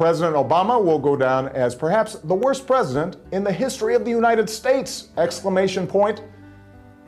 President Obama will go down as perhaps the worst president in the history of the United States! Exclamation point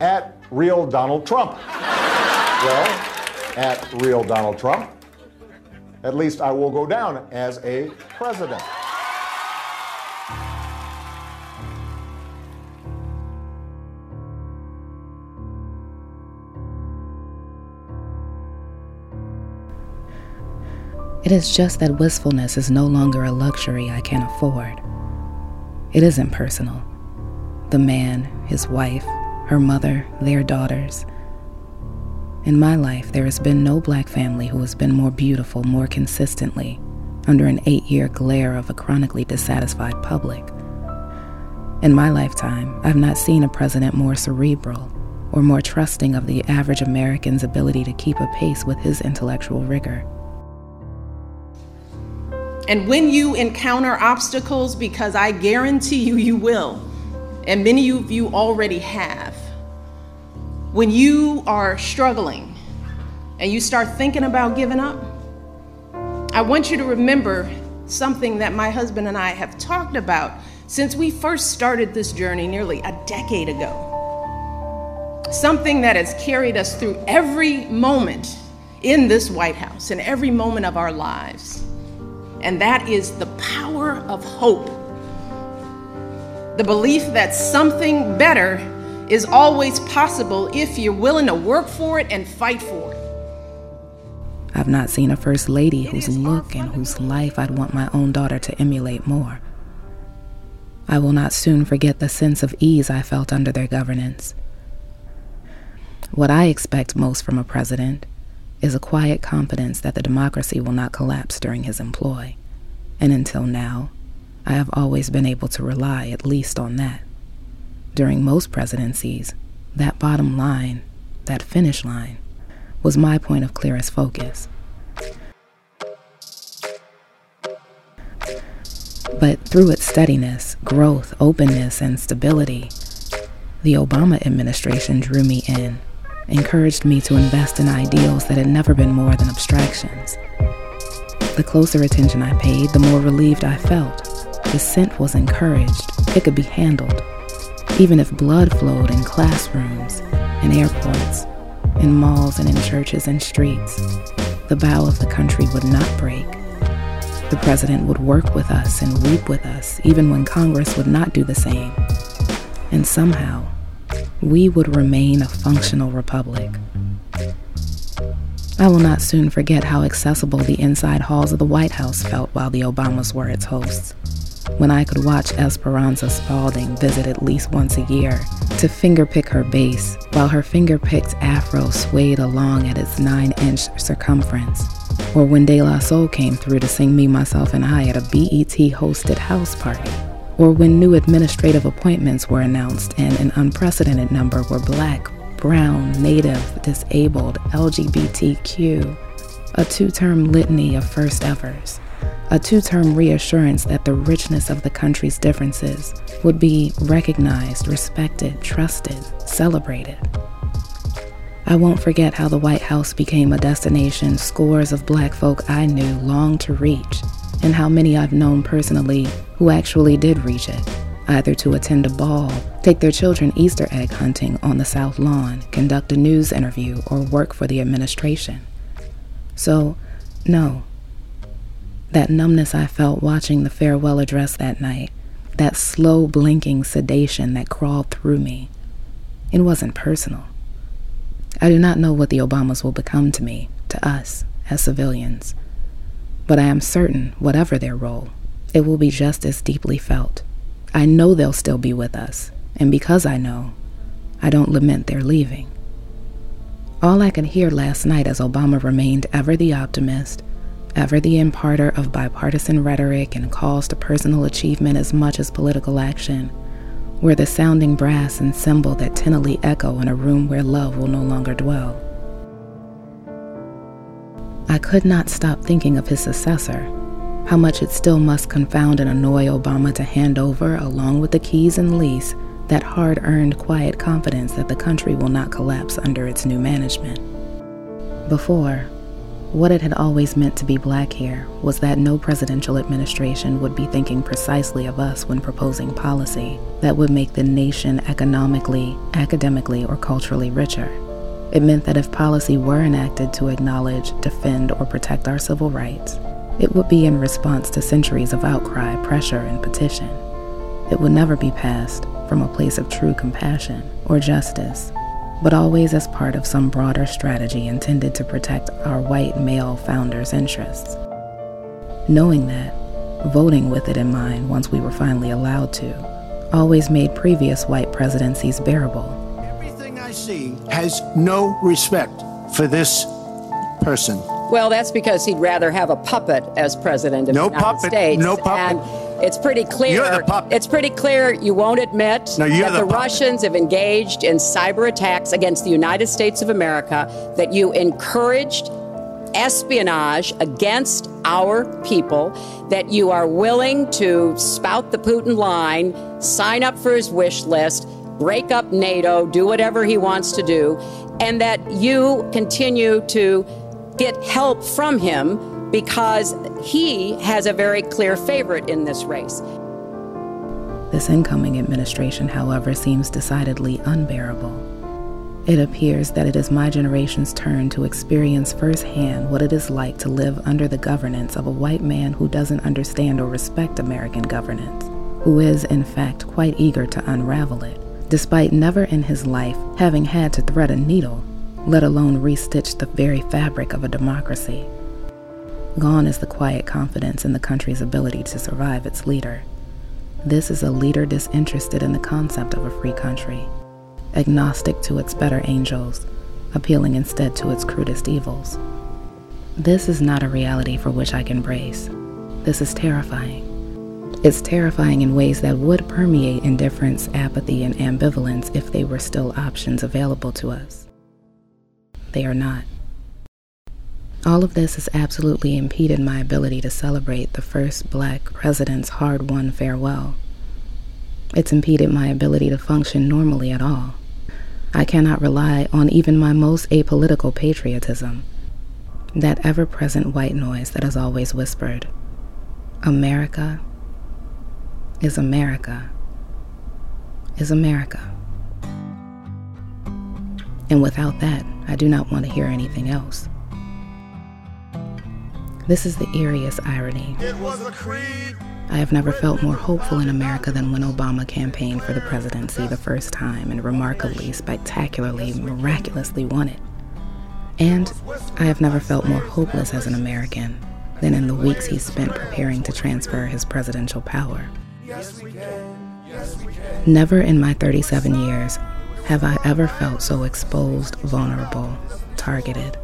at real Donald Trump. well, at real Donald Trump, at least I will go down as a president. It is just that wistfulness is no longer a luxury I can afford. It isn't personal. The man, his wife, her mother, their daughters. In my life, there has been no black family who has been more beautiful more consistently under an eight year glare of a chronically dissatisfied public. In my lifetime, I've not seen a president more cerebral or more trusting of the average American's ability to keep a pace with his intellectual rigor. And when you encounter obstacles, because I guarantee you, you will, and many of you already have, when you are struggling and you start thinking about giving up, I want you to remember something that my husband and I have talked about since we first started this journey nearly a decade ago. Something that has carried us through every moment in this White House and every moment of our lives and that is the power of hope. The belief that something better is always possible if you're willing to work for it and fight for it. I've not seen a first lady whose look and whose life I'd want my own daughter to emulate more. I will not soon forget the sense of ease I felt under their governance. What I expect most from a president is a quiet confidence that the democracy will not collapse during his employ. And until now, I have always been able to rely at least on that. During most presidencies, that bottom line, that finish line, was my point of clearest focus. But through its steadiness, growth, openness, and stability, the Obama administration drew me in encouraged me to invest in ideals that had never been more than abstractions. The closer attention I paid, the more relieved I felt. Dissent was encouraged, it could be handled. Even if blood flowed in classrooms, in airports, in malls, and in churches and streets, the bow of the country would not break. The president would work with us and weep with us, even when Congress would not do the same. And somehow, we would remain a functional republic. I will not soon forget how accessible the inside halls of the White House felt while the Obamas were its hosts. When I could watch Esperanza Spalding visit at least once a year to fingerpick her bass while her finger-picked afro swayed along at its nine-inch circumference, or when De La Soul came through to sing me, myself, and I at a BET-hosted house party or when new administrative appointments were announced and an unprecedented number were black, brown, native, disabled, LGBTQ, a two term litany of first evers, a two term reassurance that the richness of the country's differences would be recognized, respected, trusted, celebrated. I won't forget how the White House became a destination scores of black folk I knew longed to reach and how many I've known personally who actually did reach it, either to attend a ball, take their children Easter egg hunting on the South Lawn, conduct a news interview, or work for the administration. So, no. That numbness I felt watching the farewell address that night, that slow blinking sedation that crawled through me, it wasn't personal. I do not know what the Obamas will become to me, to us, as civilians but I am certain, whatever their role, it will be just as deeply felt. I know they'll still be with us, and because I know, I don't lament their leaving. All I could hear last night as Obama remained ever the optimist, ever the imparter of bipartisan rhetoric and calls to personal achievement as much as political action, were the sounding brass and cymbal that tinnily echo in a room where love will no longer dwell. Could not stop thinking of his successor, how much it still must confound and annoy Obama to hand over, along with the keys and lease, that hard earned quiet confidence that the country will not collapse under its new management. Before, What it had always meant to be black here was that no presidential administration would be thinking precisely of us when proposing policy that would make the nation economically, academically, or culturally richer. It meant that if policy were enacted to acknowledge, defend, or protect our civil rights, it would be in response to centuries of outcry, pressure, and petition. It would never be passed from a place of true compassion or justice but always as part of some broader strategy intended to protect our white male founders' interests. Knowing that, voting with it in mind once we were finally allowed to, always made previous white presidencies bearable. I see has no respect for this person. Well, that's because he'd rather have a puppet as president of no the United puppet, States. No puppet. And it's pretty clear. You're the puppet. It's pretty clear you won't admit no, that the, the. Russians have engaged in cyber attacks against the United States of America, that you encouraged espionage against our people, that you are willing to spout the Putin line, sign up for his wish list, break up NATO, do whatever he wants to do, and that you continue to get help from him because he has a very clear favorite in this race. This incoming administration, however, seems decidedly unbearable. It appears that it is my generation's turn to experience firsthand what it is like to live under the governance of a white man who doesn't understand or respect American governance, who is, in fact, quite eager to unravel it, despite never in his life having had to thread a needle, let alone restitch the very fabric of a democracy. Gone is the quiet confidence in the country's ability to survive its leader. This is a leader disinterested in the concept of a free country, agnostic to its better angels, appealing instead to its crudest evils. This is not a reality for which I can brace. This is terrifying. It's terrifying in ways that would permeate indifference, apathy, and ambivalence if they were still options available to us. They are not. All of this has absolutely impeded my ability to celebrate the first black president's hard won farewell. It's impeded my ability to function normally at all. I cannot rely on even my most apolitical patriotism, that ever present white noise that has always whispered, America is America is America. And without that, I do not want to hear anything else. This is the eeriest irony. I have never felt more hopeful in America than when Obama campaigned for the presidency the first time and remarkably, spectacularly, miraculously won it. And I have never felt more hopeless as an American than in the weeks he spent preparing to transfer his presidential power. Never in my 37 years have I ever felt so exposed, vulnerable, targeted.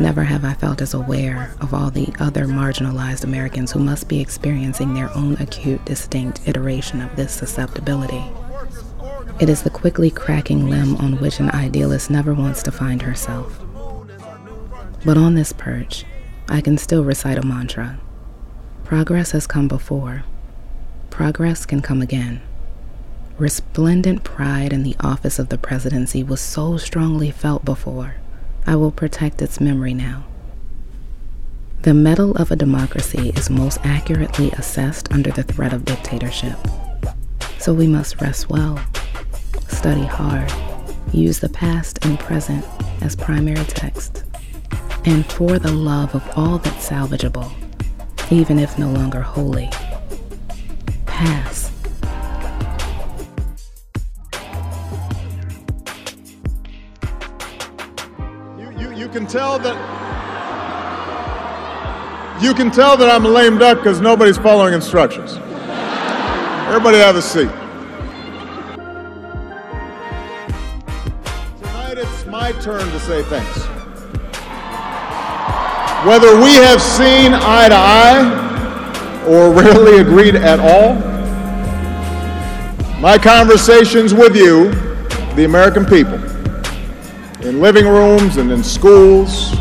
Never have I felt as aware of all the other marginalized Americans who must be experiencing their own acute, distinct iteration of this susceptibility. It is the quickly cracking limb on which an idealist never wants to find herself. But on this perch, I can still recite a mantra Progress has come before, progress can come again. Resplendent pride in the office of the presidency was so strongly felt before. I will protect its memory now. The mettle of a democracy is most accurately assessed under the threat of dictatorship. So we must rest well, study hard, use the past and present as primary text, and for the love of all that's salvageable, even if no longer holy, You, you, you can tell that. You can tell that I'm lame duck because nobody's following instructions. Everybody have a seat. Tonight it's my turn to say thanks. Whether we have seen eye to eye or rarely agreed at all, my conversations with you, the American people, in living rooms and in schools,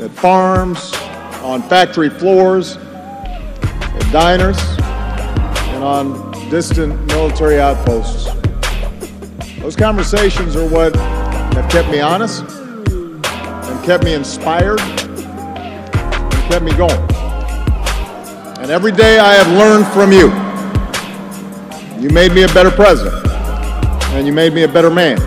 at farms, on factory floors, at diners, and on distant military outposts. Those conversations are what have kept me honest and kept me inspired and kept me going. And every day I have learned from you. You made me a better president, and you made me a better man.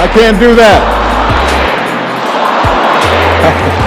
I can't do that.